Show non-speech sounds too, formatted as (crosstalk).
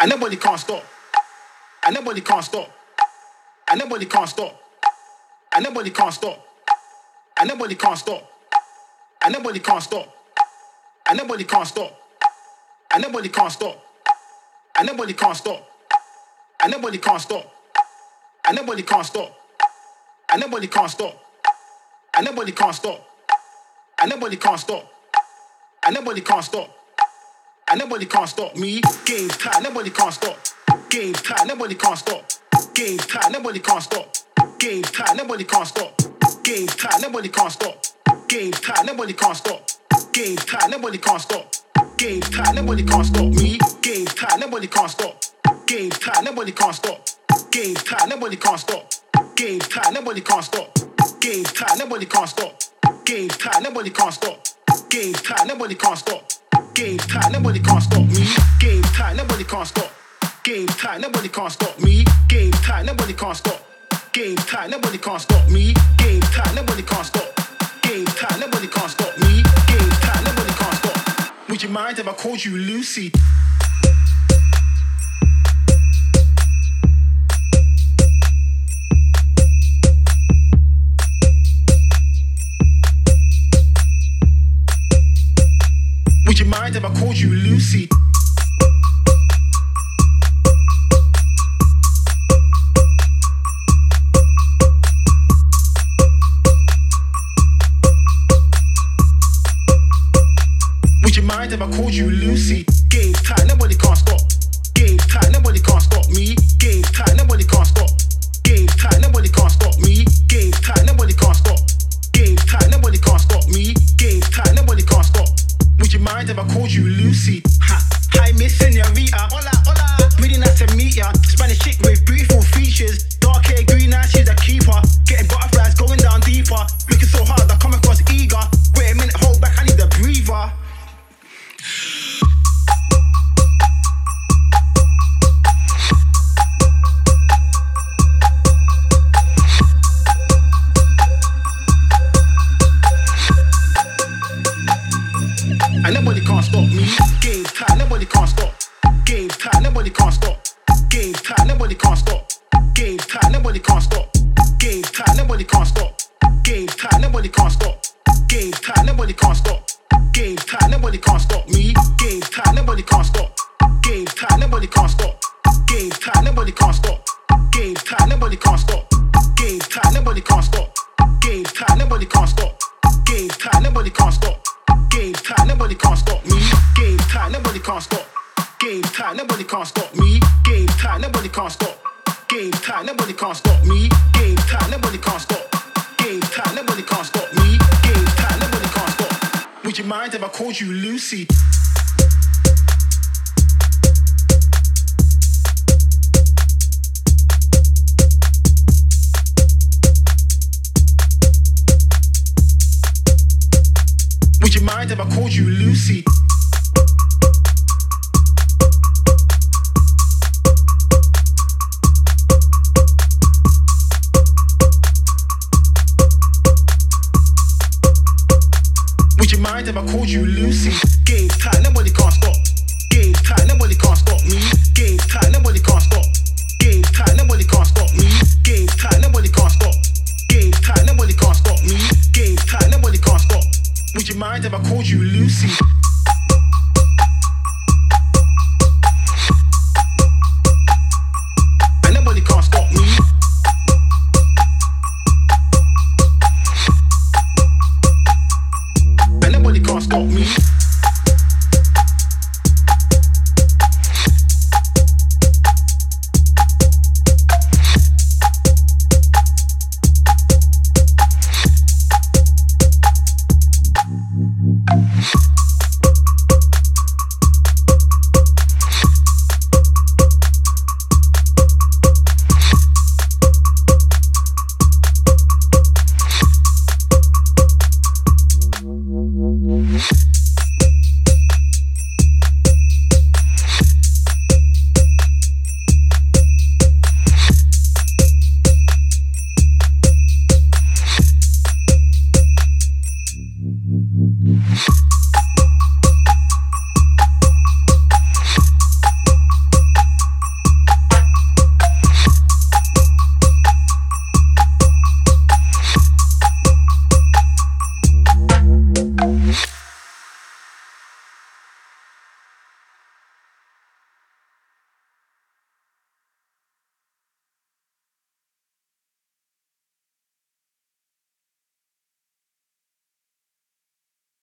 and nobody can't stop, and nobody can't stop, and nobody can't stop, and nobody can't stop, and nobody can't stop, and nobody can't stop, and nobody can't stop, and nobody can't stop, and nobody can't stop, and nobody can't stop, and nobody can't stop, and nobody can't stop, and nobody can't stop, and nobody can't stop, and nobody can't stop. And nobody can't stop me. Game time, nobody can't stop. Game time, nobody can't stop. Game time, nobody can't stop. Game time, nobody can't stop. Game time, nobody can't stop. Game time, nobody can't stop. Game time, nobody can't stop. Game time, nobody can't stop me. Game time, nobody can't stop. Game time, nobody can't stop. Game time, nobody can't stop. Game time, nobody can't stop. Game time, nobody can't stop. Game time, nobody can't stop. Game time, nobody can't stop. Game time, nobody can't stop me. Game time, nobody can't stop. Game time, nobody can't stop me. Game time, nobody can't stop. Game time, nobody can't stop me. Game time, nobody can't stop. Game time, nobody can't stop me. Game time, nobody can't stop. Would you mind if I called you Lucy? You mind if I called you Lucy? Game time, nobody can't stop. Game time, nobody can't stop me. Game time, nobody can't stop. Game time, nobody can't stop me. Game time, nobody can't stop. Game time, nobody can't stop me. Game time, nobody can't stop. Would you mind if I called you Lucy? Ha, hi Miss Senorita. Hola, hola. Really nice to meet ya. Spanish chick with beautiful features. can't stop me. Game's tight, nobody can't stop. Game's tight, nobody can't stop me. Game's tight, nobody can't stop. Game's tight, nobody can't stop me. Game's tight, nobody can't stop. Would you mind if I called you Lucy? Would you mind if I called you Lucy? Called you Lucy. Game's tight, nobody can't stop. Game's tight, nobody can't stop me. Game's tight, nobody can't stop. Game's tight, nobody can't stop me. Game's tight, nobody can't stop. Game's tight, nobody can't stop me. Game's tight, nobody can't stop. Would you mind if I called you Lucy? Mm-hmm. (laughs)